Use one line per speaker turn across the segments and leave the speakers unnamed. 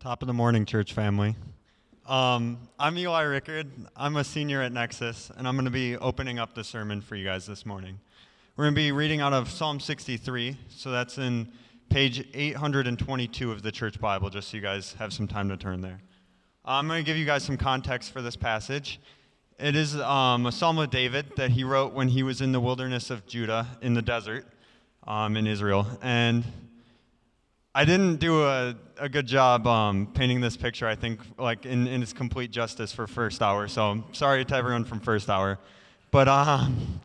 Top of the morning, church family. Um, I'm Eli Rickard. I'm a senior at Nexus, and I'm going to be opening up the sermon for you guys this morning. We're going to be reading out of Psalm 63, so that's in page 822 of the church Bible, just so you guys have some time to turn there. I'm going to give you guys some context for this passage. It is um, a psalm of David that he wrote when he was in the wilderness of Judah in the desert um, in Israel. And I didn't do a, a good job um, painting this picture, I think, like in, in its complete justice for first hour. So sorry to everyone from first hour. But um,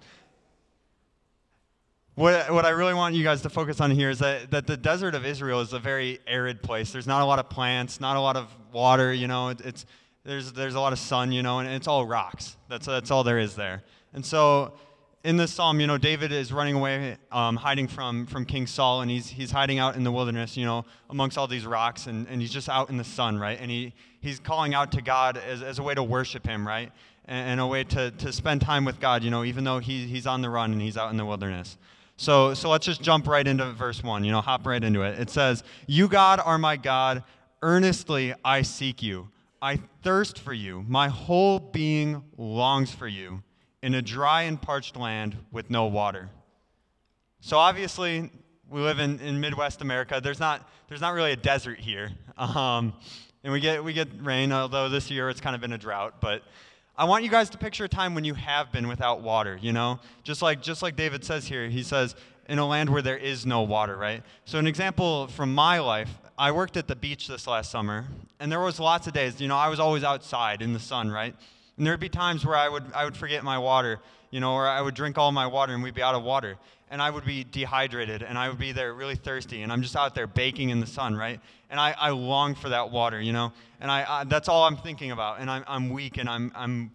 what, what I really want you guys to focus on here is that, that the desert of Israel is a very arid place. There's not a lot of plants, not a lot of water, you know, it, it's, there's, there's a lot of sun, you know, and it's all rocks. That's, that's all there is there. And so in this psalm, you know, David is running away, um, hiding from, from King Saul, and he's, he's hiding out in the wilderness, you know, amongst all these rocks, and, and he's just out in the sun, right? And he, he's calling out to God as, as a way to worship him, right? And, and a way to, to spend time with God, you know, even though he, he's on the run and he's out in the wilderness. So, so let's just jump right into verse 1, you know, hop right into it. It says, You, God, are my God. Earnestly I seek you. I thirst for you. My whole being longs for you in a dry and parched land with no water. So obviously, we live in, in Midwest America. There's not, there's not really a desert here. Um, and we get, we get rain, although this year it's kind of been a drought. But I want you guys to picture a time when you have been without water, you know? Just like, just like David says here, he says, in a land where there is no water, right? So, an example from my life, I worked at the beach this last summer, and there was lots of days, you know, I was always outside in the sun, right? And there'd be times where I would, I would forget my water, you know, or I would drink all my water and we'd be out of water. And I would be dehydrated and I would be there really thirsty. And I'm just out there baking in the sun, right? And I, I long for that water, you know? And I, I that's all I'm thinking about. And I'm, I'm weak and I'm, I'm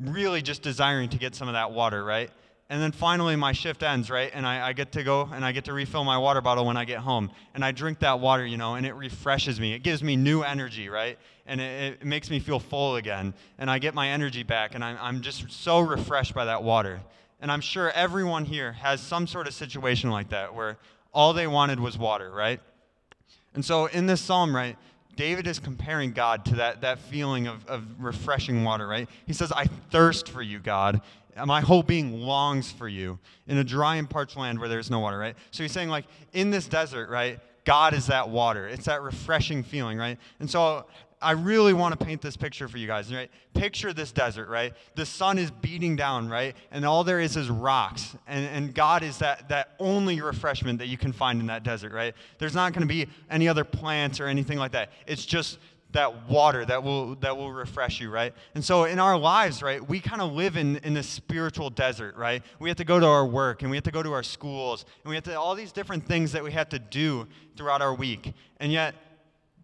really just desiring to get some of that water, right? And then finally, my shift ends, right? And I, I, get to go and I get to refill my water bottle when I get home. And I drink that water, you know, and it refreshes me. It gives me new energy, right? And it, it makes me feel full again. And I get my energy back. And I'm, I'm just so refreshed by that water. And I'm sure everyone here has some sort of situation like that where all they wanted was water, right? And so in this psalm, right, David is comparing God to that, that feeling of, of refreshing water, right? He says, I thirst for you, God my whole being longs for you in a dry and parched land where there's no water, right? So he's saying, like, in this desert, right, God is that water. It's that refreshing feeling, right? And so I really want to paint this picture for you guys, right? Picture this desert, right? The sun is beating down, right? And all there is is rocks. And, and God is that, that only refreshment that you can find in that desert, right? There's not going to be any other plants or anything like that. It's just that water that will that will refresh you right? And so in our lives right we kind of live in in this spiritual desert right? We have to go to our work and we have to go to our schools and we have to all these different things that we have to do throughout our week. And yet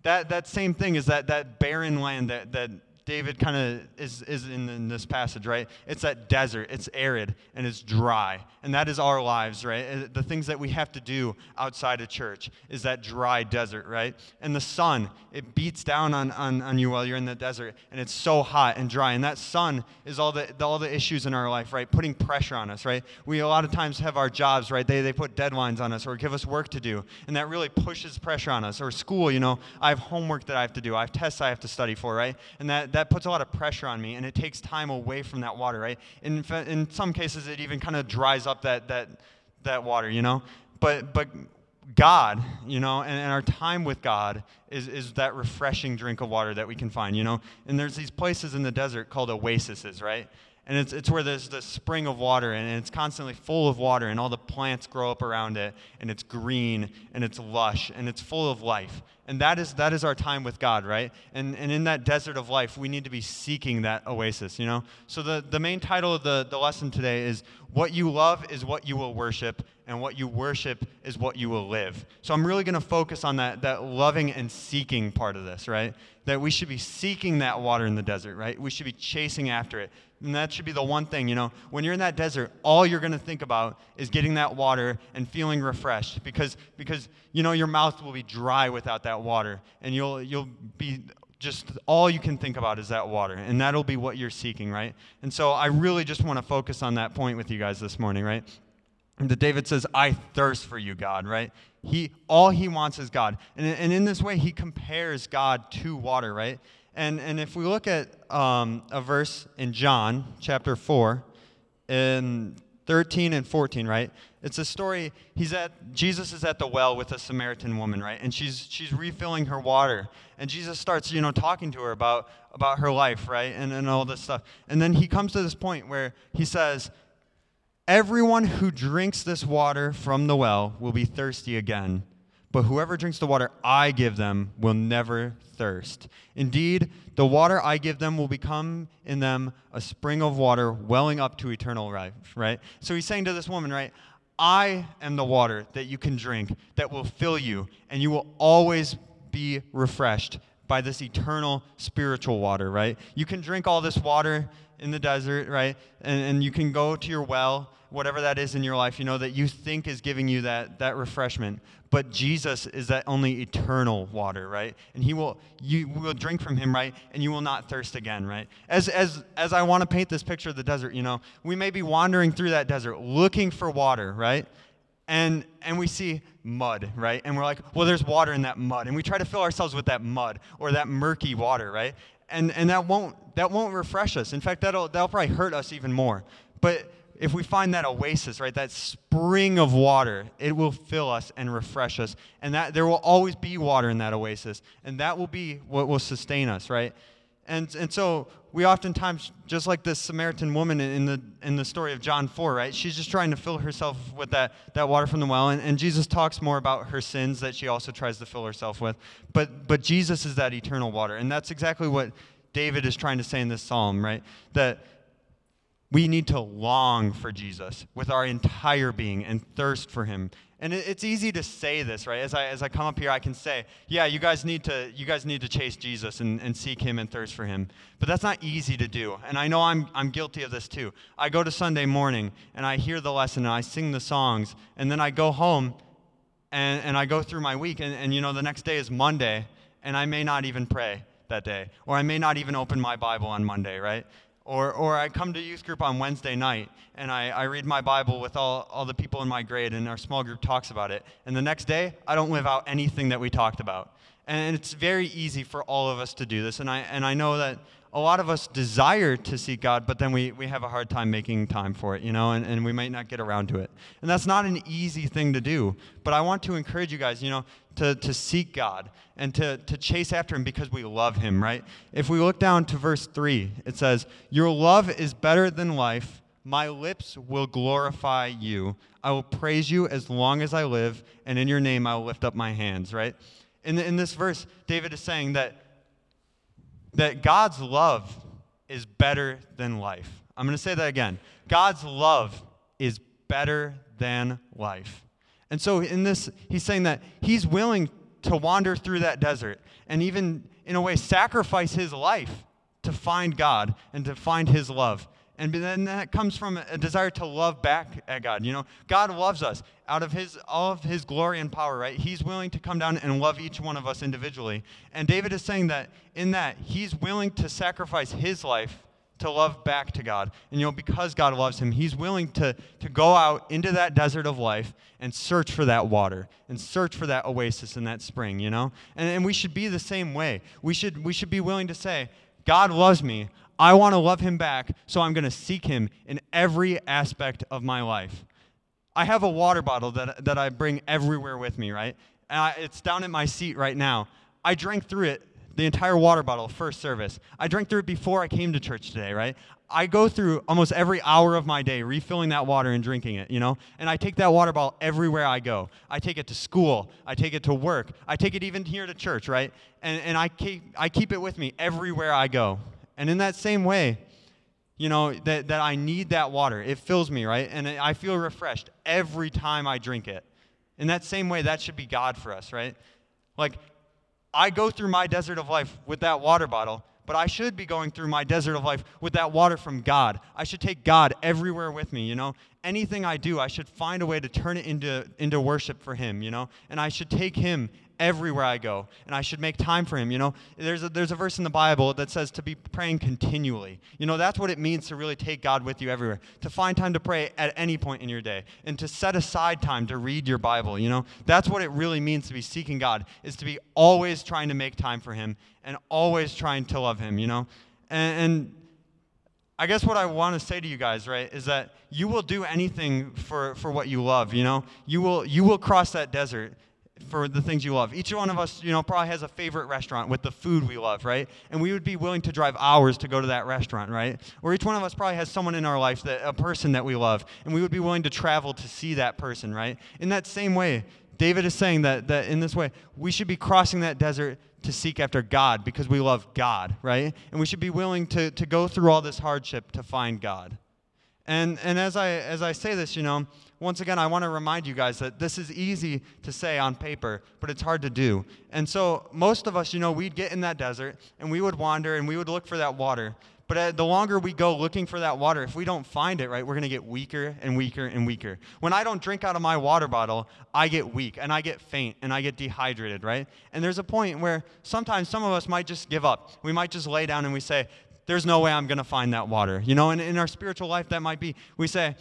that that same thing is that that barren land that that David kind of is, is in, in, this passage, right? It's that desert, it's arid, and it's dry. And that is our lives, right? The things that we have to do outside of church is that dry desert, right? And the sun, it beats down on, on, on you while you're in the desert, and it's so hot and dry. And that sun is all the, all the issues in our life, right? Putting pressure on us, right? We a lot of times have our jobs, right? They, they put deadlines on us or give us work to do, and that really pushes pressure on us. Or school, you know, I have homework that I have to do, I have tests I have to study for, right? And that that puts a lot of pressure on me and it takes time away from that water, right? In, in some cases, it even kind of dries up that, that, that water, you know? But, but God, you know, and, and, our time with God is, is that refreshing drink of water that we can find, you know? And there's these places in the desert called oases, right? And it's, it's where there's the spring of water, and it's constantly full of water, and all the plants grow up around it, and it's green, and it's lush, and it's full of life. And that is, that is our time with God, right? And, and in that desert of life, we need to be seeking that oasis, you know? So the, the main title of the, the lesson today is What You Love is What You Will Worship, and What You Worship is What You Will Live. So I'm really going to focus on that, that loving and seeking part of this, right? That we should be seeking that water in the desert, right? We should be chasing after it. And that should be the one thing, you know, when you're in that desert, all you're going to think about is getting that water and feeling refreshed because, because, you know, your mouth will be dry without that water. And you'll, you'll be just all you can think about is that water. And that'll be what you're seeking, right? And so I really just want to focus on that point with you guys this morning, right? That David says, I thirst for you, God, right? He, all he wants is God. And, and in this way, he compares God to water, right? And, and if we look at um, a verse in John chapter 4, in 13 and 14, right? It's a story. He's at Jesus is at the well with a Samaritan woman, right? And she's she's refilling her water. And Jesus starts, you know, talking to her about about her life, right? And and all this stuff. And then he comes to this point where he says, Everyone who drinks this water from the well will be thirsty again. But whoever drinks the water I give them will never thirst. Indeed, the water I give them will become in them a spring of water welling up to eternal life, right? So he's saying to this woman, right? I am the water that you can drink that will fill you, and you will always be refreshed by this eternal spiritual water, right? You can drink all this water in the desert, right? And, and you can go to your well, whatever that is in your life, you know, that you think is giving you that, that refreshment. But Jesus is that only eternal water, right? And he will, you will drink from him, right? And you will not thirst again, right? As, as, as I want to paint this picture of the desert, you know, we may be wandering through that desert looking for water, right? and and we see mud right? And we're like well there's water in that mud. And we try to fill ourselves with that mud or that murky water right? And and that won't that won't refresh us. In fact that'll that'll probably hurt us even more. But if we find that oasis right that spring of water it will fill us and refresh us. And that there will always be water in that oasis. And that will be what will sustain us right and, and so we oftentimes, just like this Samaritan woman in the, in the story of John 4, right? She's just trying to fill herself with that, that water from the well. And, and Jesus talks more about her sins that she also tries to fill herself with. But, but Jesus is that eternal water. And that's exactly what David is trying to say in this psalm, right? That we need to long for Jesus with our entire being and thirst for him. And it's easy to say this, right? As I, as I come up here, I can say, yeah, you guys need to, you guys need to chase Jesus and, and seek him and thirst for him. But that's not easy to do. And I know I'm, I'm guilty of this too. I go to Sunday morning and I hear the lesson and I sing the songs. And then I go home and, and I go through my week. And, and, you know, the next day is Monday and I may not even pray that day. Or I may not even open my Bible on Monday, right? Or, or I come to youth group on Wednesday night and I, I read my Bible with all, all the people in my grade and our small group talks about it. And the next day, I don't live out anything that we talked about. And it's very easy for all of us to do this. And I, and I know that a lot of us desire to seek God, but then we, we have a hard time making time for it, you know, and, and we might not get around to it. And that's not an easy thing to do. But I want to encourage you guys, you know, to, to seek God and to, to chase after Him because we love Him, right? If we look down to verse 3, it says, Your love is better than life. My lips will glorify you. I will praise you as long as I live, and in your name I will lift up my hands, right? In, in this verse, David is saying that that God's love is better than life. I'm going to say that again. God's love is better than life. And so in this, he's saying that he's willing to wander through that desert and even, in a way, sacrifice his life to find God and to find his love. And then that comes from a desire to love back at God. You know, God loves us out of his all of his glory and power, right? He's willing to come down and love each one of us individually. And David is saying that in that he's willing to sacrifice his life to love back to God. And you know, because God loves him, he's willing to, to go out into that desert of life and search for that water and search for that oasis and that spring, you know? And, and we should be the same way. We should, we should be willing to say, God loves me. I want to love him back, so I'm going to seek him in every aspect of my life. I have a water bottle that, that I bring everywhere with me, right? And I, it's down at my seat right now. I drank through it, the entire water bottle, first service. I drank through it before I came to church today, right? I go through almost every hour of my day refilling that water and drinking it, you know? And I take that water bottle everywhere I go. I take it to school. I take it to work. I take it even here to church, right? And, and I, keep, I keep it with me everywhere I go. And in that same way, you know, that, that I need that water. It fills me, right? And I feel refreshed every time I drink it. In that same way, that should be God for us, right? Like, I go through my desert of life with that water bottle, but I should be going through my desert of life with that water from God. I should take God everywhere with me, you know? anything I do, I should find a way to turn it into, into worship for Him, you know? And I should take Him everywhere I go, and I should make time for Him. You know, there's a, there's a verse in the Bible that says to be praying continually. You know, that's what it means to really take God with you everywhere, to find time to pray at any point in your day, and to set aside time to read your Bible. You know, that's what it really means to be seeking God, is to be always trying to make time for Him and always trying to love Him. You know, and, and I guess what I want to say to you guys, right, is that you will do anything for, for what you love, you know? You will, you will cross that desert for the things you love. Each one of us, you know, probably has a favorite restaurant with the food we love, right? And we would be willing to drive hours to go to that restaurant, right? Or each one of us probably has someone in our life that a person that we love, and we would be willing to travel to see that person, right? In that same way, David is saying that that in this way, we should be crossing that desert to seek after God because we love God, right? And we should be willing to, to go through all this hardship to find God. And, and as, I, as I say this, you know, once again, I want to remind you guys that this is easy to say on paper, but it's hard to do. And so, most of us, you know, we'd get in that desert and we would wander and we would look for that water. But uh, the longer we go looking for that water, if we don't find it, right, we're going to get weaker and weaker and weaker. When I don't drink out of my water bottle, I get weak and I get faint and I get dehydrated, right? And there's a point where sometimes some of us might just give up. We might just lay down and we say, there's no way I'm going to find that water. You know, and in our spiritual life, that might be we say,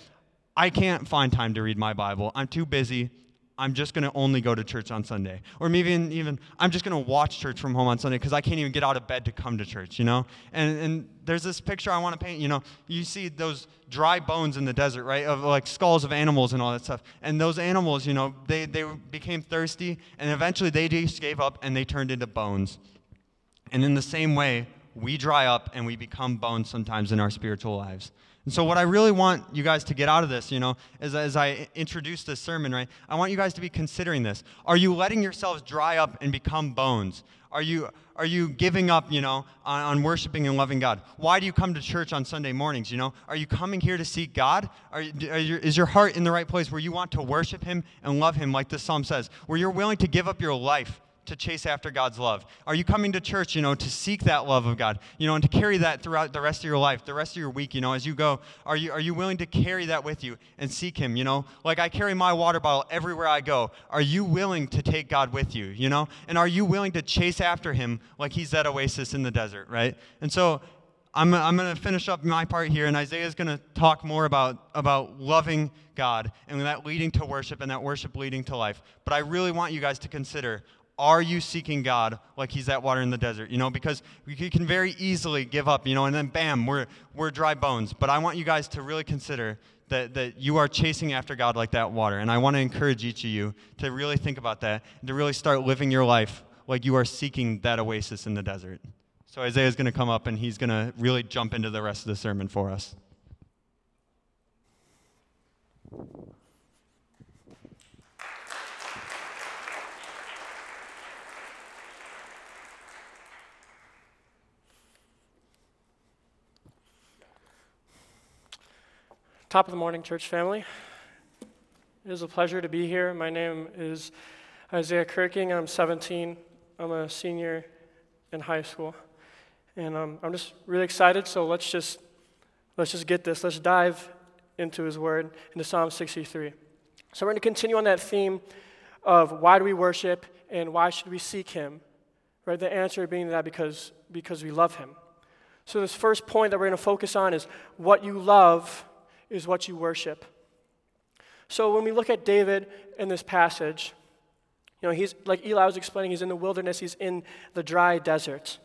I can't find time to read my Bible. I'm too busy. I'm just going to only go to church on Sunday. Or maybe even, even I'm just going to watch church from home on Sunday because I can't even get out of bed to come to church, you know? And, and there's this picture I want to paint, you know, you see those dry bones in the desert, right? Of like skulls of animals and all that stuff. And those animals, you know, they, they became thirsty and eventually they just gave up and they turned into bones. And in the same way, we dry up and we become bones sometimes in our spiritual lives. And so, what I really want you guys to get out of this, you know, is as I introduce this sermon, right, I want you guys to be considering this. Are you letting yourselves dry up and become bones? Are you, are you giving up, you know, on, on worshiping and loving God? Why do you come to church on Sunday mornings, you know? Are you coming here to seek God? Are, are your, is your heart in the right place where you want to worship Him and love Him, like this psalm says, where you're willing to give up your life to chase after God's love? Are you coming to church, you know, to seek that love of God, you know, and to carry that throughout the rest of your life, the rest of your week, you know, as you go? Are you, are you willing to carry that with you and seek Him, you know? Like I carry my water bottle everywhere I go. Are you willing to take God with you, you know? And are you willing to chase after Him like He's that oasis in the desert, right? And so I'm, I'm going to finish up my part here, and Isaiah is going to talk more about, about loving God and that leading to worship and that worship leading to life. But I really want you guys to consider are you seeking God like he's that water in the desert? You know, because we can very easily give up, you know, and then bam, we're, we're dry bones. But I want you guys to really consider that, that you are chasing after God like that water. And I want to encourage each of you to really think about that and to really start living your life like you are seeking that oasis in the desert. So Isaiah is going to come up and he's going to really jump into the rest of the sermon for us.
Top of the morning, church family. It is a pleasure to be here. My name is Isaiah Kirking. I'm 17. I'm a senior in high school, and um, I'm just really excited. So let's just let's just get this. Let's dive into His Word, into Psalm 63. So we're going to continue on that theme of why do we worship and why should we seek Him. Right? The answer being that because because we love Him. So this first point that we're going to focus on is what you love is what you worship. So when we look at David in this passage, you know, he's like Eli was explaining, he's in the wilderness, he's in the dry desert.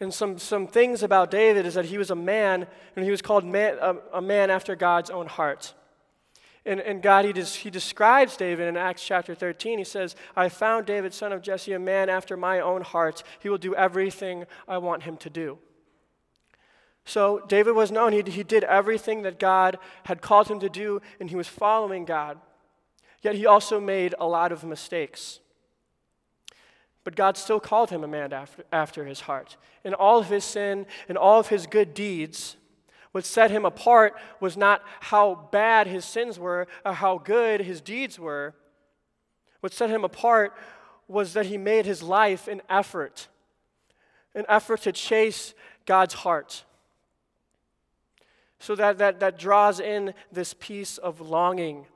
And some, some things about David is that he was a man, and he was called man, a, a, man after God's own heart. And, and God, he, des, he describes David in Acts chapter 13. He says, I found David, son of Jesse, a man after my own heart. He will do everything I want him to do. So David was known. He, he did everything that God had called him to do, and he was following God. Yet he also made a lot of mistakes. But God still called him a man after, after his heart. In all of his sin and all of his good deeds, what set him apart was not how bad his sins were or how good his deeds were. What set him apart was that he made his life an effort, an effort to chase God's heart. So that, that, that draws in this piece of longing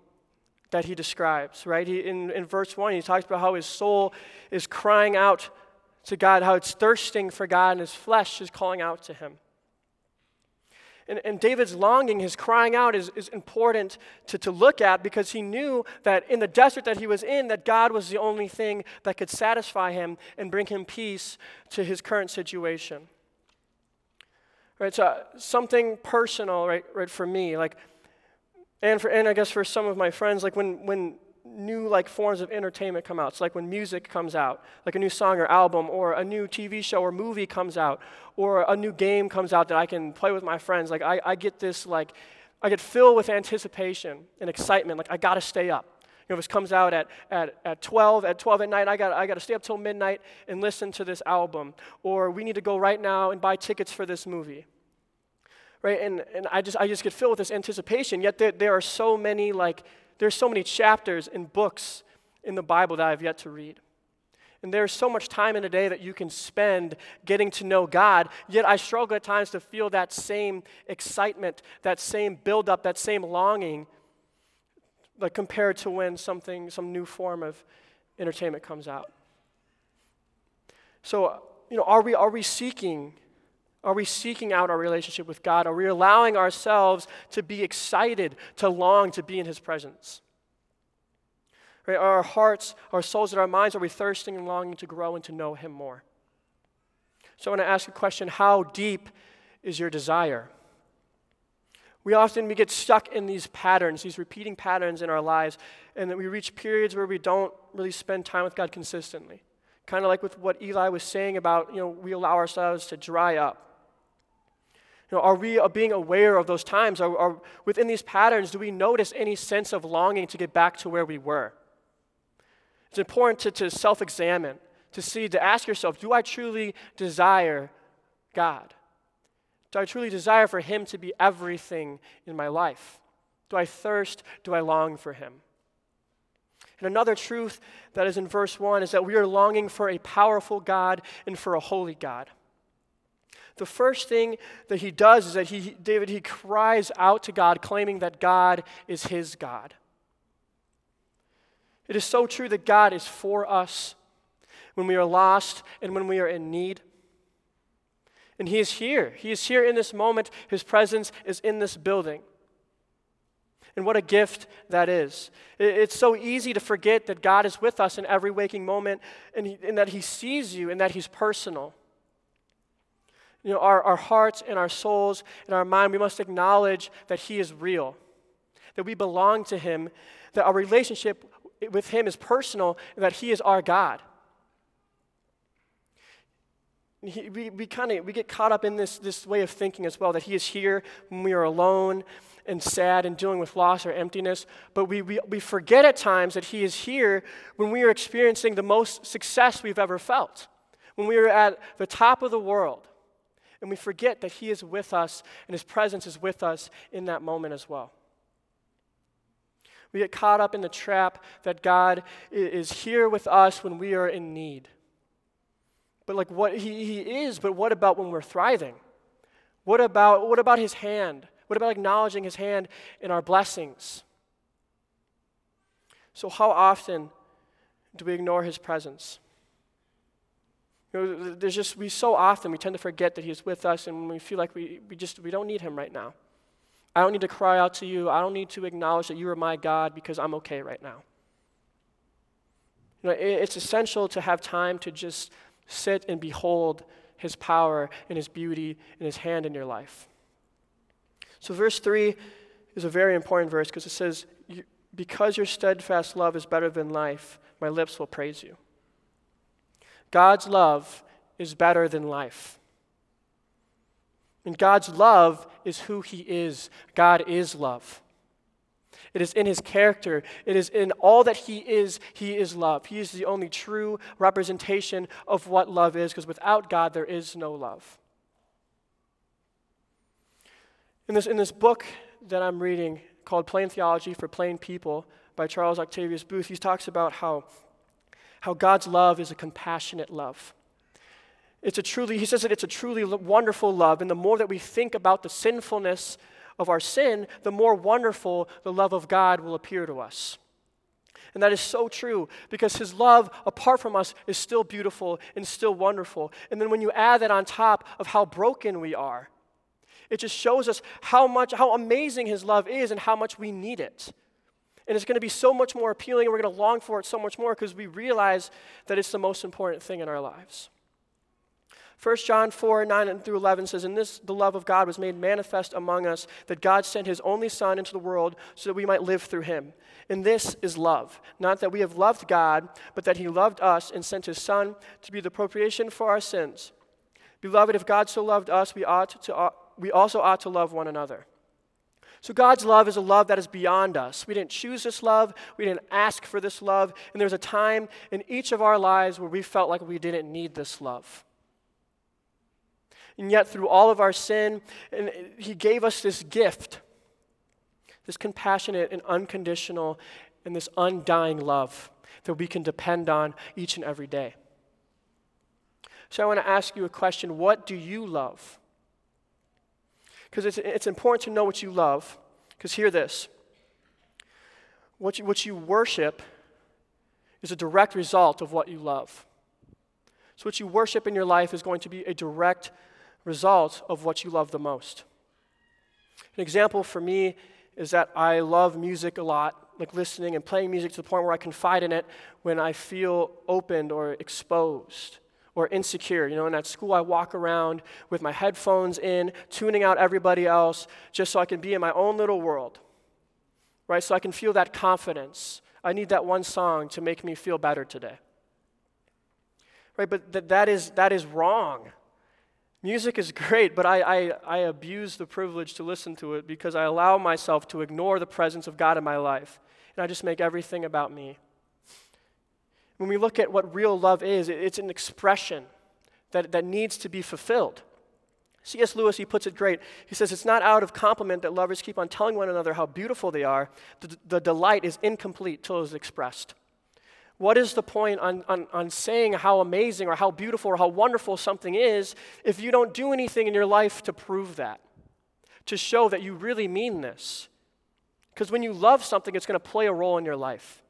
that he describes, right? He, in, in verse 1, he talks about how his soul is crying out to God, how it's thirsting for God, and his flesh is calling out to him. And, and David's longing, his crying out, is, is important to, to look at because he knew that in the desert that he was in, that God was the only thing that could satisfy him and bring him peace to his current situation. Right, so uh, something personal, right, right for me, like, and for, and I guess for some of my friends, like when, when new like forms of entertainment come out. It's like when music comes out, like a new song or album, or a new TV show or movie comes out, or a new game comes out that I can play with my friends. Like I, I get this like, I get filled with anticipation and excitement. Like I gotta stay up. Know, this comes out at, at, at 12, at 12 at night, I got I got to stay up till midnight and listen to this album. Or we need to go right now and buy tickets for this movie. Right? And, and I, just, I just get filled with this anticipation. Yet there, there are so many like there's so many chapters and books in the Bible that I've yet to read. And there's so much time in a day that you can spend getting to know God, yet I struggle at times to feel that same excitement, that same buildup, that same longing, like compared to when something, some new form of entertainment comes out. So, you know, are we, are we seeking are we seeking out our relationship with God? Are we allowing ourselves to be excited, to long to be in His presence? Right? Are our hearts, our souls, and our minds, are we thirsting and longing to grow and to know Him more? So I want to ask a question How deep is your desire? We often we get stuck in these patterns, these repeating patterns in our lives, and that we reach periods where we don't really spend time with God consistently. Kind of like with what Eli was saying about, you know, we allow ourselves to dry up. You know, are we uh, being aware of those times? Are, are, within these patterns, do we notice any sense of longing to get back to where we were? It's important to, to self examine, to see, to ask yourself do I truly desire God? Do I truly desire for Him to be everything in my life? Do I thirst? Do I long for Him? And another truth that is in verse 1 is that we are longing for a powerful God and for a holy God. The first thing that he does is that he, David, he cries out to God, claiming that God is his God. It is so true that God is for us when we are lost and when we are in need. And he is here. He is here in this moment. His presence is in this building. And what a gift that is. It's so easy to forget that God is with us in every waking moment and, he, and that He sees you and that He's personal you know, our, our hearts and our souls and our mind, we must acknowledge that He is real, that we belong to Him, that our relationship with Him is personal, and that He is our God. He, we we kind of we get caught up in this, this way of thinking as well that He is here when we are alone and sad and dealing with loss or emptiness, but we, we, we forget at times that He is here when we are experiencing the most success we've ever felt, when we are at the top of the world and we forget that He is with us and His presence is with us in that moment as well. We get caught up in the trap that God is here with us when we are in need. But like what he, he is, but what about when we're thriving? What about what about his hand? What about acknowledging his hand in our blessings? So how often do we ignore his presence? You know, there's just, we so often, we tend to forget that He's with us and we feel like we, we just, we don't need Him right now. I don't need to cry out to you. I don't need to acknowledge that you are my God because I'm okay right now. You know, it, it's essential to have time to just sit and behold His power and His beauty and His hand in your life. So, verse 3 is a very important verse because it says, Because your steadfast love is better than life, my lips will praise you. God's love is better than life. And God's love is who He is. God is love. It is in His character, it is in all that He is. He is love. He is the only true representation of what love is, because without God, there is no love. In this, in this book that I'm reading called Plain Theology for Plain People by Charles Octavius Booth, he talks about how how God's love is a compassionate love. It's a truly, he says that it's a truly wonderful love. And the more that we think about the sinfulness of our sin, the more wonderful the love of God will appear to us. And that is so true because His love apart from us is still beautiful and still wonderful. And then when you add that on top of how broken we are, it just shows us how much, how amazing His love is and how much we need it. And it's going to be so much more appealing, and we're going to long for it so much more because we realize that it's the most important thing in our lives. 1 John 4, 9 through 11 says, In this the love of God was made manifest among us, that God sent his only Son into the world so that we might live through him. And this is love. Not that we have loved God, but that he loved us and sent his Son to be the propitiation for our sins. Beloved, if God so loved us, we, ought to, uh, we also ought to love one another. So, God's love is a love that is beyond us. We didn't choose this love, we didn't ask for this love, and there's a time in each of our lives where we felt like we didn't need this love. And yet, through all of our sin, and He gave us this gift this compassionate and unconditional and this undying love that we can depend on each and every day. So, I want to ask you a question What do you love? Because it's, it's important to know what you love. Because hear this what you, what you worship is a direct result of what you love. So, what you worship in your life is going to be a direct result of what you love the most. An example for me is that I love music a lot, like listening and playing music to the point where I confide in it when I feel opened or exposed or insecure. You know, and at school I walk around with my headphones in, tuning out everybody else, just so I can be in my own little world, right? So I can feel that confidence. I need that one song to make me feel better today. Right, but th- that, is, that is wrong. Music is great, but I, I, I, abuse the privilege to listen to it because I allow myself to ignore the presence of God in my life. And I just make everything about me. When we look at what real love is, it's an expression that, that needs to be fulfilled. C.S. Lewis, he puts it great. He says, It's not out of compliment that lovers keep on telling one another how beautiful they are. The, the delight is incomplete till it is expressed. What is the point on, on, on saying how amazing or how beautiful or how wonderful something is if you don't do anything in your life to prove that, to show that you really mean this? Because when you love something, it's going to play a role in your life.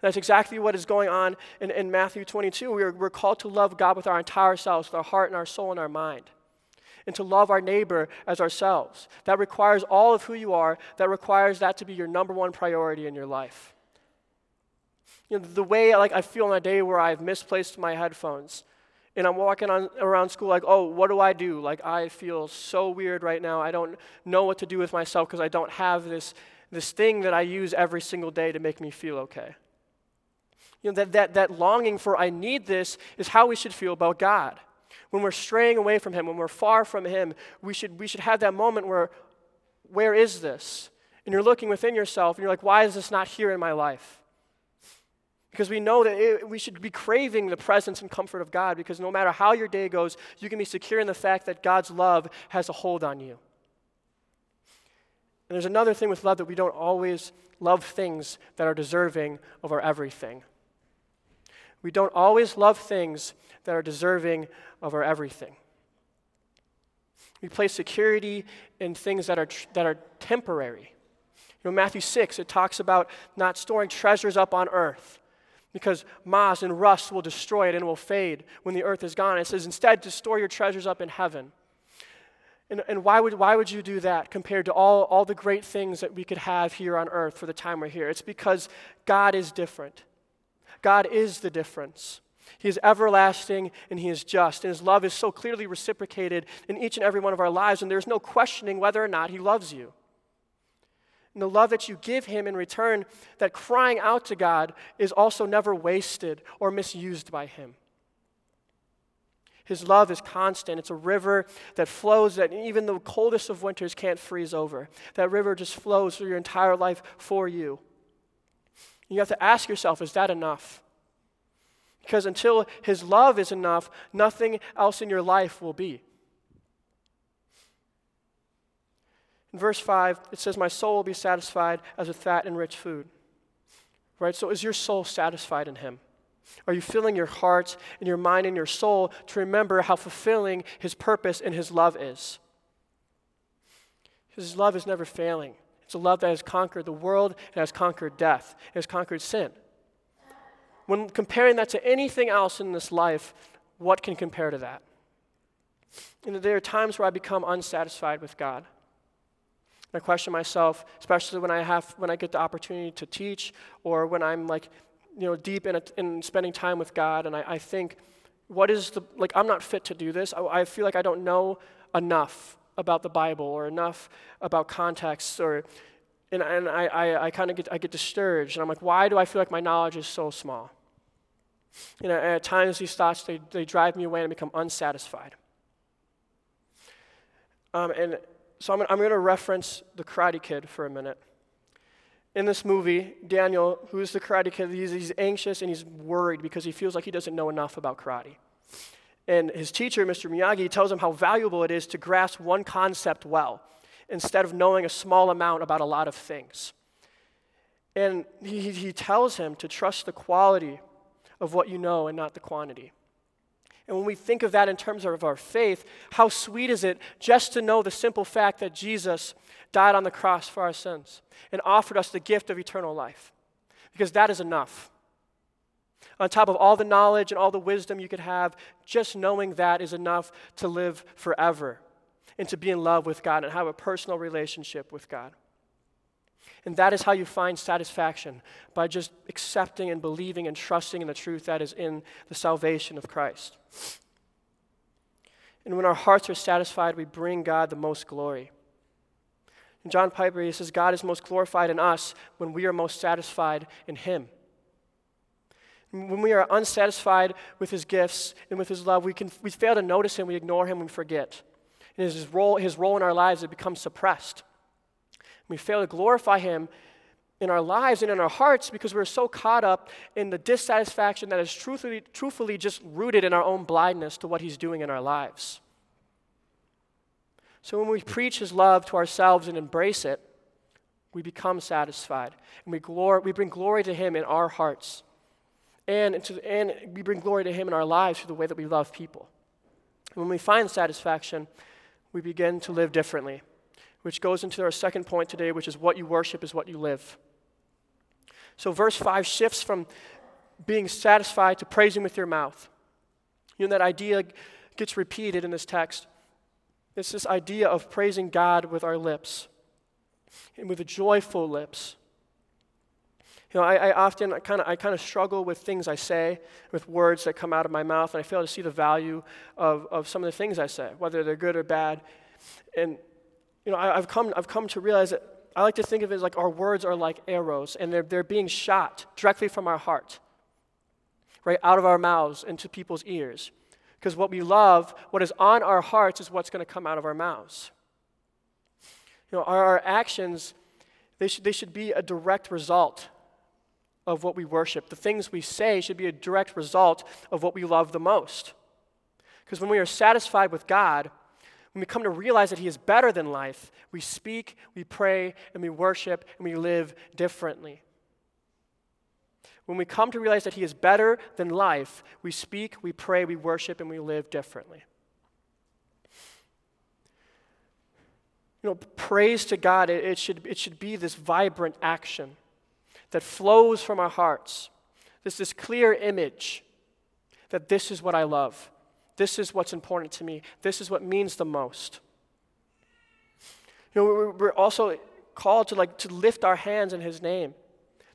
That's exactly what is going on in, in Matthew 22. We are, we're called to love God with our entire selves, with our heart and our soul and our mind and to love our neighbor as ourselves. That requires all of who you are, that requires that to be your number one priority in your life. You know, the way like I feel on a day where I've misplaced my headphones and I'm walking on, around school like, oh, what do I do? Like I feel so weird right now. I don't know what to do with myself because I don't have this, this thing that I use every single day to make me feel okay. You know, that, that, that longing for I need this is how we should feel about God. When we're straying away from Him, when we're far from Him, we should, we should have that moment where, where is this? And you're looking within yourself and you're like, why is this not here in my life? Because we know that it, we should be craving the presence and comfort of God because no matter how your day goes, you can be secure in the fact that God's love has a hold on you. And there's another thing with love that we don't always love things that are deserving of our everything. We don't always love things that are deserving of our everything. We place security in things that are, that are temporary. You know, Matthew 6, it talks about not storing treasures up on earth because moss and rust will destroy it and it will fade when the earth is gone. It says instead to store your treasures up in heaven. And, and why, would, why would you do that compared to all, all the great things that we could have here on earth for the time we're here? It's because God is different. God is the difference. He is everlasting and He is just. And His love is so clearly reciprocated in each and every one of our lives, and there's no questioning whether or not He loves you and the love that you give Him in return, that crying out to God is also never wasted or misused by Him. His love is constant. It's a river that flows that even the coldest of winters can't freeze over. That river just flows through your entire life for you. You have to ask yourself is that enough? Because until His love is enough, nothing else in your life will be. In verse 5, it says, My soul will be satisfied as with fat and rich food. Right? So is your soul satisfied in Him? Are you filling your heart and your mind and your soul to remember how fulfilling His purpose and His love is? His love is never failing. It's a love that has conquered the world, it has conquered death, it has conquered sin. When comparing that to anything else in this life, what can compare to that? And there are times where I become unsatisfied with God. I question myself, especially when I have when I get the opportunity to teach or when I'm like, you know, deep in, a, in spending time with God, and I, I, think, what is the like? I'm not fit to do this. I, I feel like I don't know enough about the Bible or enough about context or and, and I, I, I kind of get I get discouraged and I'm like, why do I feel like my knowledge is so small? You know, at times these thoughts they, they drive me away and become unsatisfied. Um, and so I'm, I'm going to reference the Karate Kid for a minute. In this movie, Daniel, who's the Karate Kid, he's, he's anxious and he's worried because he feels like he doesn't know enough about karate. And his teacher, Mr. Miyagi, tells him how valuable it is to grasp one concept well instead of knowing a small amount about a lot of things. And he, he tells him to trust the quality of what you know and not the quantity. And when we think of that in terms of our faith, how sweet is it just to know the simple fact that Jesus died on the cross for our sins and offered us the gift of eternal life? Because that is enough. On top of all the knowledge and all the wisdom you could have, just knowing that is enough to live forever and to be in love with God and have a personal relationship with God. And that is how you find satisfaction by just accepting and believing and trusting in the truth that is in the salvation of Christ. And when our hearts are satisfied, we bring God the most glory. And John Piper, he says, God is most glorified in us when we are most satisfied in Him. When we are unsatisfied with His gifts and with His love, we, can, we fail to notice Him, we ignore Him, we forget. And his role, his role in our lives, it becomes suppressed. We fail to glorify Him in our lives and in our hearts because we're so caught up in the dissatisfaction that is truthfully, truthfully just rooted in our own blindness to what He's doing in our lives. So when we preach His love to ourselves and embrace it, we become satisfied. And we, glor- we bring glory to Him in our hearts. And, to, and we bring glory to Him in our lives through the way that we love people. when we find satisfaction, we begin to live differently which goes into our second point today, which is what you worship is what you live. So, verse 5 shifts from being satisfied to praising with your mouth. You know, that idea gets repeated in this text. It's this idea of praising God with our lips and with a joyful lips. You know, I, I often kind of I kind of struggle with things I say, with words that come out of my mouth, and I fail to see the value of, of some of the things I say, whether they're good or bad. And you know, I, have come, I've come to realize that I like to think of it as like our words are like arrows, and they're, they're being shot directly from our heart, right, out of our mouths into people's ears. Because what we love, what is on our hearts, is what's going to come out of our mouths. You know, our, our actions, they should, they should be a direct result of what we worship. The things we say should be a direct result of what we love the most. Because when we are satisfied with God, when we come to realize that He is better than life, we speak, we pray, and we worship, and we live differently. When we come to realize that He is better than life, we speak, we pray, we worship, and we live differently. You know, praise to God, it, it, should, it should be this vibrant action that flows from our hearts. This, this clear image that this is what I love. This is what's important to me. This is what means the most. You know, we're also called to like to lift our hands in his name,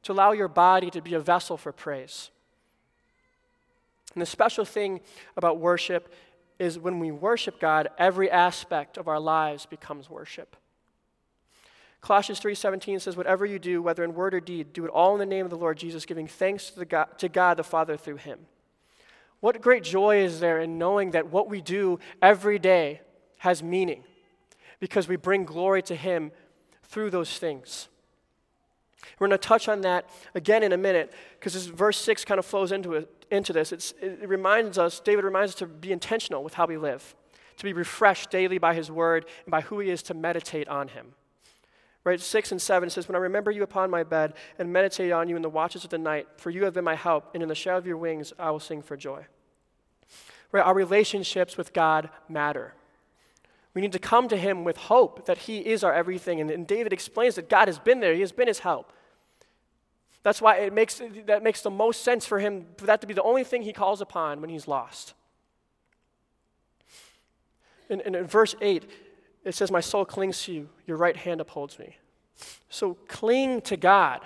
to allow your body to be a vessel for praise. And the special thing about worship is when we worship God, every aspect of our lives becomes worship. Colossians 3:17 says whatever you do whether in word or deed do it all in the name of the Lord Jesus giving thanks to, God, to God the Father through him. What great joy is there in knowing that what we do every day has meaning because we bring glory to Him through those things. We're going to touch on that again in a minute because this verse 6 kind of flows into, it, into this. It's, it reminds us, David reminds us to be intentional with how we live, to be refreshed daily by His word and by who He is to meditate on Him. Right, 6 and 7 says, When I remember you upon my bed and meditate on you in the watches of the night, for you have been my help, and in the shadow of your wings I will sing for joy. Right, our relationships with God matter. We need to come to Him with hope that He is our everything. And, and David explains that God has been there, He has been His help. That's why it makes, that makes the most sense for him, for that to be the only thing he calls upon when he's lost. In, in verse 8, it says, My soul clings to you, your right hand upholds me. So cling to God,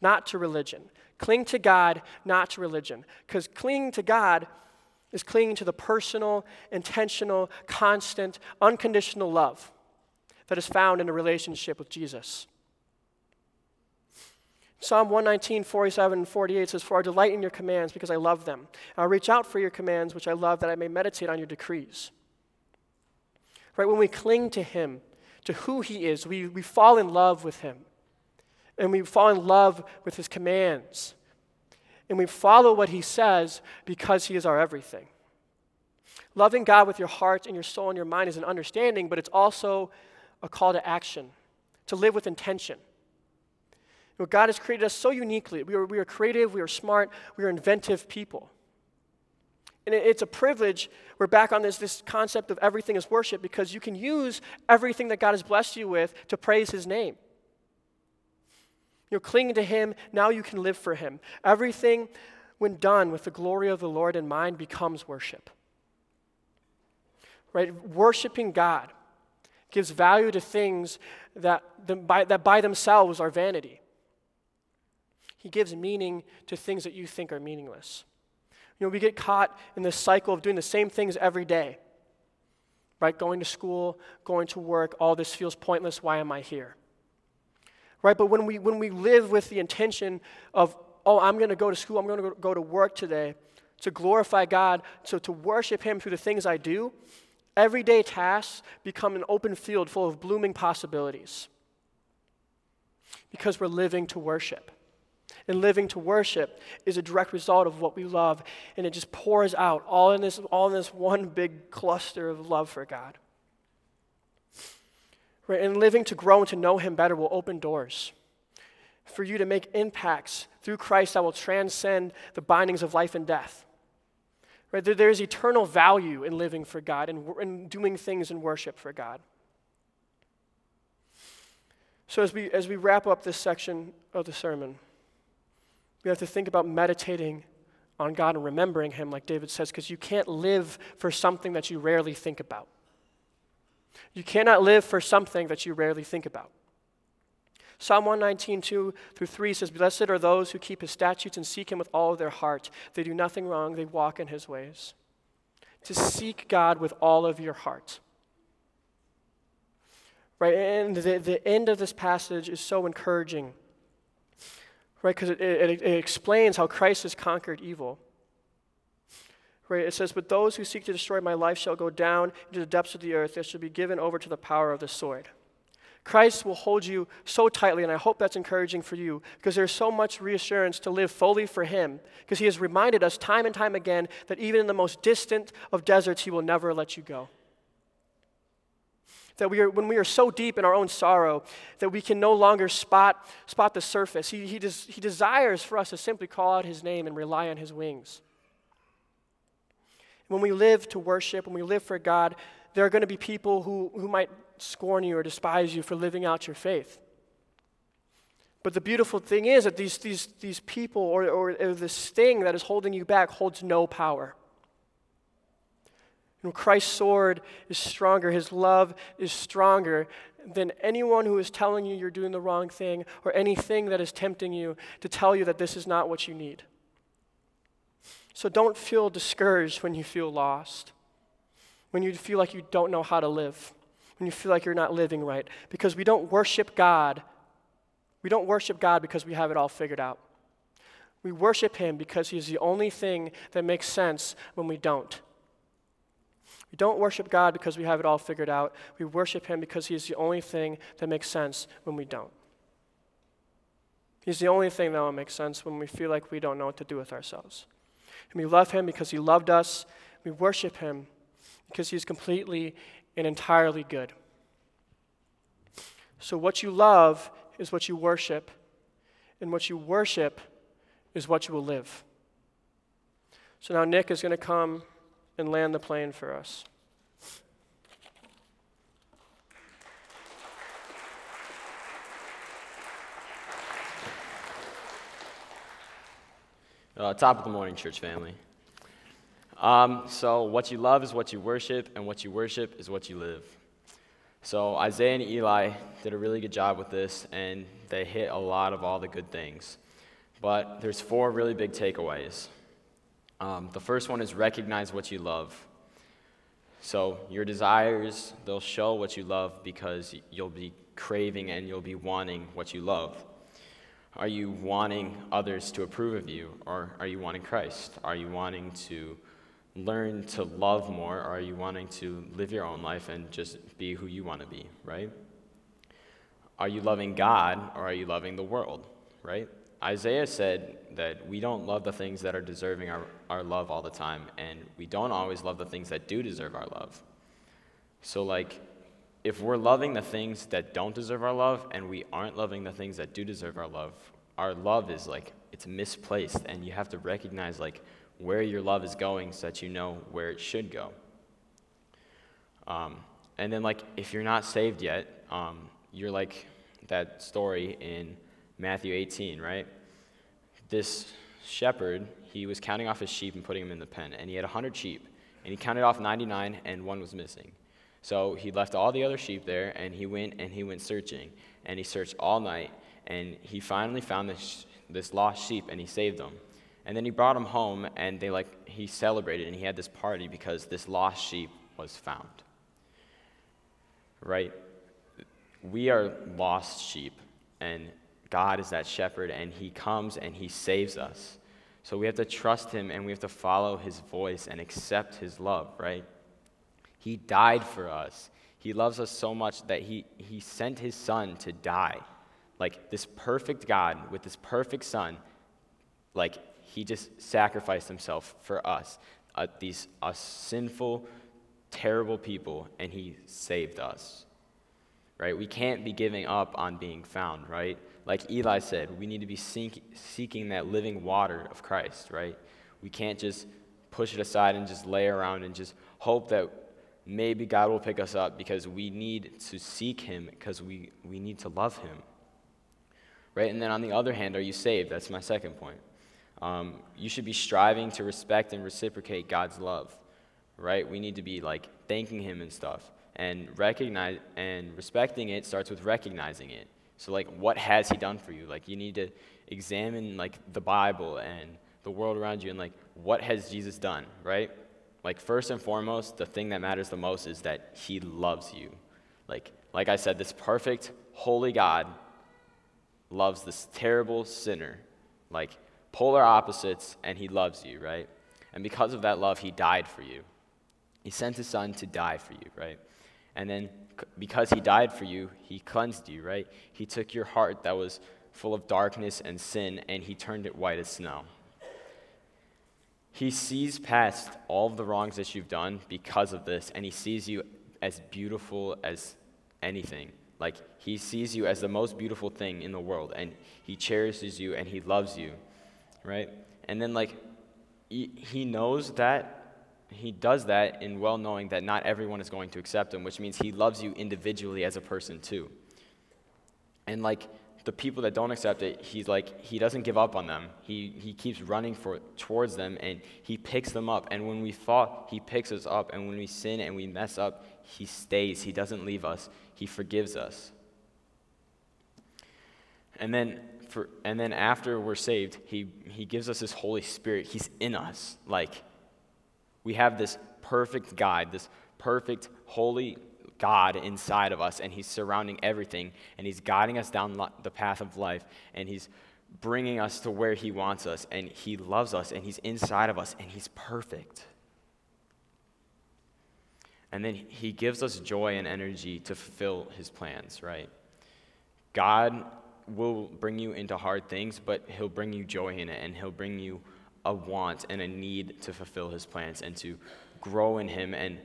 not to religion. Cling to God, not to religion. Because clinging to God is clinging to the personal, intentional, constant, unconditional love that is found in a relationship with Jesus. Psalm 119, 47, and 48 says, For I delight in your commands because I love them. I'll reach out for your commands, which I love, that I may meditate on your decrees. Right? When we cling to Him, to who He is, we, we fall in love with Him. And we fall in love with His commands. And we follow what He says because He is our everything. Loving God with your heart and your soul and your mind is an understanding, but it's also a call to action, to live with intention. God has created us so uniquely. We are, we are creative, we are smart, we are inventive people. And it's a privilege. We're back on this, this concept of everything is worship because you can use everything that God has blessed you with to praise His name. You're clinging to Him, now you can live for Him. Everything, when done with the glory of the Lord in mind, becomes worship. Right? Worshiping God gives value to things that, by, that by themselves are vanity. He gives meaning to things that you think are meaningless. You know, we get caught in this cycle of doing the same things every day. Right? Going to school, going to work, all this feels pointless. Why am I here? Right? But when we, when we live with the intention of, oh, I'm going to go to school, I'm going to go to work today to glorify God, so to worship Him through the things I do, everyday tasks become an open field full of blooming possibilities because we're living to worship. And living to worship is a direct result of what we love, and it just pours out all in this, all in this one big cluster of love for God. Right? And living to grow and to know Him better will open doors for you to make impacts through Christ that will transcend the bindings of life and death. Right? There, there is eternal value in living for God and, and doing things in worship for God. So, as we, as we wrap up this section of the sermon, we have to think about meditating on God and remembering Him, like David says, because you can't live for something that you rarely think about. You cannot live for something that you rarely think about. Psalm 119, 2 through 3 says, Blessed are those who keep his statutes and seek him with all of their heart. They do nothing wrong, they walk in his ways. To seek God with all of your heart. Right? And the, the end of this passage is so encouraging right? Because it, it, it, explains how Christ has conquered evil. Right? It says, But those who seek to destroy my life shall go down into the depths of the earth. They shall be given over to the power of the sword. Christ will hold you so tightly, and I hope that's encouraging for you because there's so much reassurance to live fully for Him because He has reminded us time and time again that even in the most distant of deserts, He will never let you go that we are, when we are so deep in our own sorrow that we can no longer spot, spot the surface. He, he, des, he desires for us to simply call out his name and rely on his wings. When we live to worship, when we live for God, there are going to be people who, who might scorn you or despise you for living out your faith. But the beautiful thing is that these, these, these people or, or, or this thing that is holding you back holds no power. Christ's sword is stronger, his love is stronger than anyone who is telling you you're doing the wrong thing or anything that is tempting you to tell you that this is not what you need. So don't feel discouraged when you feel lost, when you feel like you don't know how to live, when you feel like you're not living right, because we don't worship God. We don't worship God because we have it all figured out. We worship Him because He is the only thing that makes sense when we don't. We don't worship God because we have it all figured out. We worship Him because He is the only thing that makes sense when we don't. He's the only thing that will make sense when we feel like we don't know what to do with ourselves. And we love Him because He loved us. We worship Him because He's completely and entirely good. So, what you love is what you worship, and what you worship is what you will live. So, now Nick is going to come and land the plane for us.
Uh, top of the morning, church family. Um, so, what you love is what you worship, and what you worship is what you live. So, Isaiah and Eli did a really good job with this, and they hit a lot of all the good things. But there's four really big takeaways. Um, the first one is recognize what you love. So, your desires, they'll show what you love because you'll be craving and you'll be wanting what you love. Are you wanting others to approve of you, or are you wanting Christ? Are you wanting to learn to love more, or are you wanting to live your own life and just be who you want to be, right? Are you loving God, or are you loving the world, right? Isaiah said that we don't love the things that are deserving our, our love all the time, and we don't always love the things that do deserve our love. So, like, if we're loving the things that don't deserve our love and we aren't loving the things that do deserve our love, our love is like, it's misplaced, and you have to recognize, like, where your love is going so that you know where it should go. Um, and then, like, if you're not saved yet, um, you're like that story in Matthew 18, right? This shepherd, he was counting off his sheep and putting them in the pen, and he had 100 sheep, and he counted off 99, and one was missing. So he left all the other sheep there, and he went and he went searching, and he searched all night, and he finally found this, this lost sheep, and he saved them. And then he brought him home, and they like he celebrated, and he had this party because this lost sheep was found. Right? We are lost sheep, and God is that shepherd, and He comes and He saves us. So we have to trust Him and we have to follow His voice and accept His love, right? He died for us. He loves us so much that He, he sent His Son to die. Like this perfect God with this perfect Son, like He just sacrificed Himself for us, uh, these sinful, terrible people, and He saved us. Right? We can't be giving up on being found, right? Like Eli said, we need to be seek, seeking that living water of Christ, right? We can't just push it aside and just lay around and just hope that maybe God will pick us up because we need to seek Him because we, we need to love Him. Right? And then on the other hand, are you saved? That's my second point. Um, you should be striving to respect and reciprocate God's love. Right? We need to be like thanking Him and stuff. And recognize and respecting it starts with recognizing it. So, like, what has he done for you? Like, you need to examine, like, the Bible and the world around you and, like, what has Jesus done, right? Like, first and foremost, the thing that matters the most is that he loves you. Like, like I said, this perfect, holy God loves this terrible sinner. Like, polar opposites, and he loves you, right? And because of that love, he died for you. He sent his son to die for you, right? And then because he died for you, he cleansed you, right? He took your heart that was full of darkness and sin and he turned it white as snow. He sees past all of the wrongs that you've done because of this, and he sees you as beautiful as anything. Like, he sees you as the most beautiful thing in the world, and he cherishes you and he loves you, right? And then, like, he, knows that he does that in well knowing that not everyone is going to accept him, which means he loves you individually as a person too. And like the people that don't accept it, he's like he doesn't give up on them. He he keeps running for towards them and he picks them up. And when we fall, he picks us up. And when we sin and we mess up, he stays. He doesn't leave us. He forgives us. And then for and then after we're saved, he he gives us his Holy Spirit. He's in us. Like we have this perfect guide, this perfect, holy God inside of us, and He's surrounding everything, and He's guiding us down the path of life, and He's bringing us to where He wants us, and He loves us, and He's inside of us, and He's perfect. And then He gives us joy and energy to fulfill His plans, right? God will bring you into hard things, but He'll bring you joy in it, and He'll bring you a want and a need to fulfill his plans and to grow in him and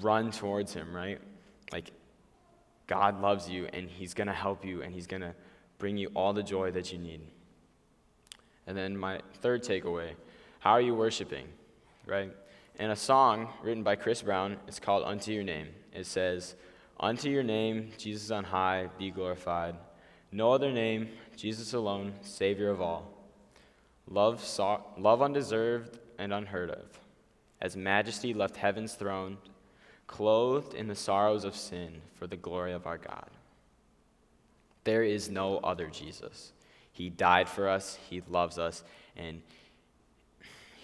run towards him, right? Like, God loves you and he's going to help you and he's going to bring you all the joy that you need. And then my third takeaway how are you worshiping, right? In a song written by Chris Brown, it's called Unto Your Name. It says, Unto your name, Jesus on high, be glorified. No other name, Jesus alone, Savior of all. Love, saw, love undeserved and unheard of, as majesty left heaven's throne, clothed in the sorrows of sin for the glory of our God. There is no other Jesus. He died for us, He loves us, and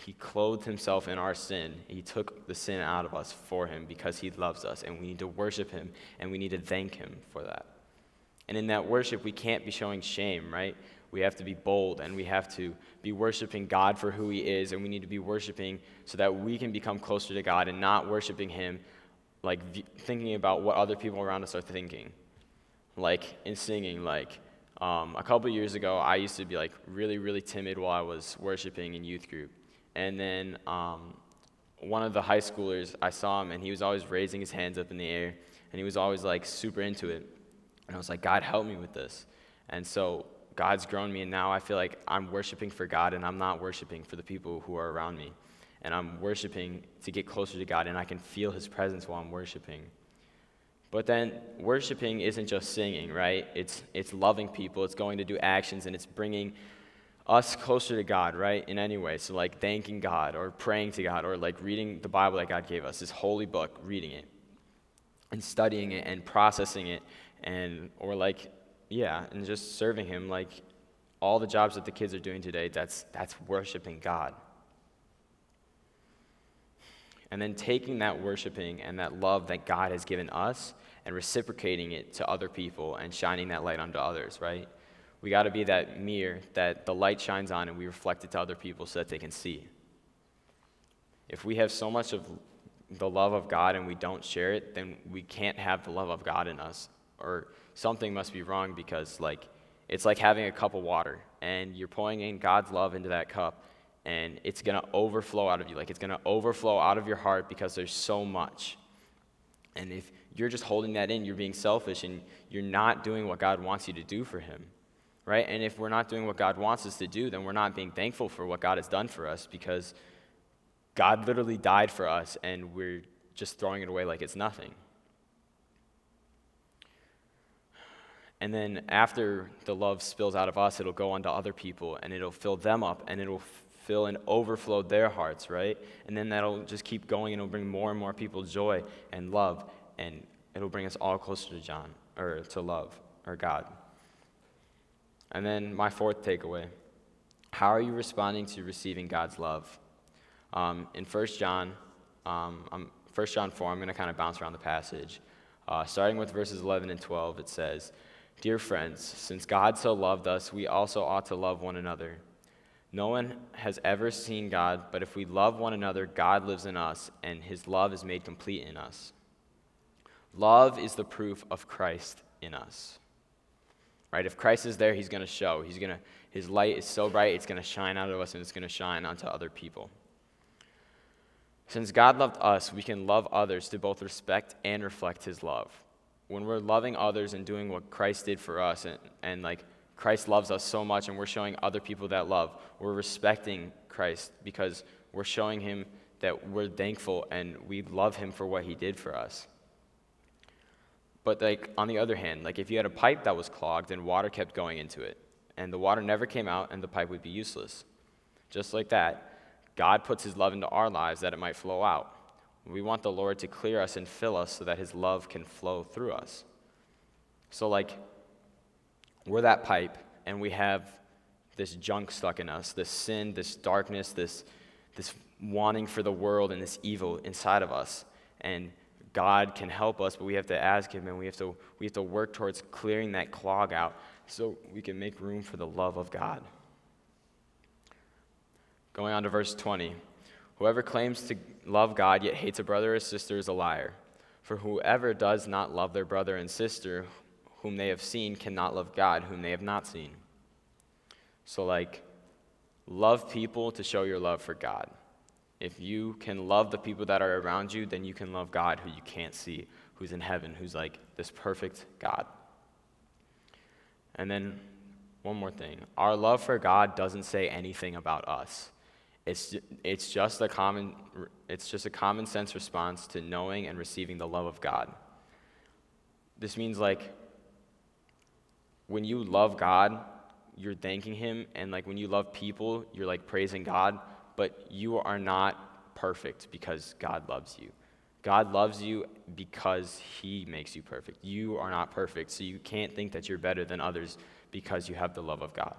He clothed Himself in our sin. He took the sin out of us for Him because He loves us, and we need to worship Him, and we need to thank Him for that. And in that worship, we can't be showing shame, right? We have to be bold and we have to be worshiping God for who He is, and we need to be worshiping so that we can become closer to God and not worshiping Him like thinking about what other people around us are thinking. Like in singing, like um, a couple years ago, I used to be like really, really timid while I was worshiping in youth group. And then um, one of the high schoolers, I saw him and he was always raising his hands up in the air and he was always like super into it. And I was like, God, help me with this. And so God's grown me, and now I feel like I'm worshiping for God and I'm not worshiping for the people who are around me. And I'm worshiping to get closer to God, and I can feel His presence while I'm worshiping. But then worshiping isn't just singing, right? It's, it's loving people, it's going to do actions, and it's bringing us closer to God, right? In any way. So, like thanking God, or praying to God, or like reading the Bible that God gave us, this holy book, reading it, and studying it, and processing it, and, or like yeah, and just serving Him like all the jobs that the kids are doing today, that's, that's worshiping God. And then taking that worshiping and that love that God has given us and reciprocating it to other people and shining that light onto others, right? We got to be that mirror that the light shines on and we reflect it to other people so that they can see. If we have so much of the love of God and we don't share it, then we can't have the love of God in us. Or something must be wrong because like it's like having a cup of water and you're pouring in God's love into that cup and it's going to overflow out of you like it's going to overflow out of your heart because there's so much. And if you're just holding that in, you're being selfish and you're not doing what God wants you to do for him. Right? And if we're not doing what God wants us to do, then we're not being thankful for what God has done for us because God literally died for us and we're just throwing it away like it's nothing. And then after the love spills out of us, it'll go on to other people and it'll fill them up and it'll fill and overflow their hearts, right? And then that'll just keep going and it'll bring more and more people joy and love and it'll bring us all closer to John or to love or God. And then my fourth takeaway how are you responding to receiving God's love? Um, in 1 John, um, 1 John 4, I'm going to kind of bounce around the passage. Uh, starting with verses 11 and 12, it says, Dear friends, since God so loved us, we also ought to love one another. No one has ever seen God, but if we love one another, God lives in us, and his love is made complete in us. Love is the proof of Christ in us. Right? If Christ is there, he's going to show. He's going to his light is so bright, it's going to shine out of us and it's going to shine onto other people. Since God loved us, we can love others to both respect and reflect his love when we're loving others and doing what Christ did for us, and, and like Christ loves us so much, and we're showing other people that love, we're respecting Christ because we're showing him that we're thankful and we love him for what he did for us. But like on the other hand, like if you had a pipe that was clogged and water kept going into it, and the water never came out, and the pipe would be useless. Just like that, God puts his love into our lives that it might flow out. We want the Lord to clear us and fill us so that His love can flow through us. So, like, we're that pipe, and we have this junk stuck in us this sin, this darkness, this, this wanting for the world, and this evil inside of us. And God can help us, but we have to ask Him, and we have to, we have to work towards clearing that clog out so we can make room for the love of God. Going on to verse 20. Whoever claims to love God yet hates a brother or sister is a liar. For whoever does not love their brother and sister whom they have seen cannot love God whom they have not seen. So, like, love people to show your love for God. If you can love the people that are around you, then you can love God who you can't see, who's in heaven, who's like this perfect God. And then, one more thing our love for God doesn't say anything about us. It's, it's, just a common, it's just a common sense response to knowing and receiving the love of God. This means, like, when you love God, you're thanking Him, and like when you love people, you're like praising God, but you are not perfect because God loves you. God loves you because He makes you perfect. You are not perfect, so you can't think that you're better than others because you have the love of God.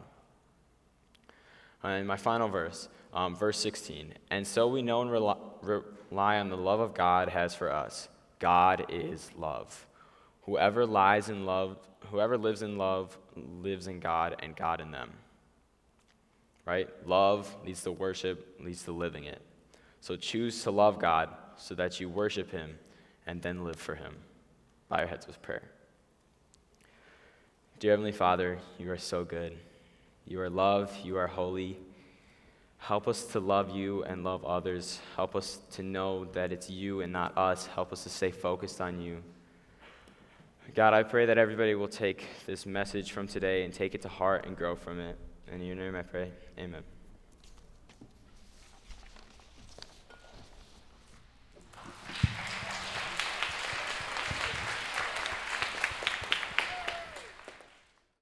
And my final verse, um, verse 16. And so we know and rely, rely on the love of God has for us. God is love. Whoever lies in love, whoever lives in love, lives in God, and God in them. Right? Love leads to worship, leads to living it. So choose to love God so that you worship Him and then live for Him. Bow your heads with prayer. Dear Heavenly Father, you are so good. You are love, you are holy. Help us to love you and love others. Help us to know that it's you and not us. Help us to stay focused on you. God, I pray that everybody will take this message from today and take it to heart and grow from it. In your name I pray. Amen.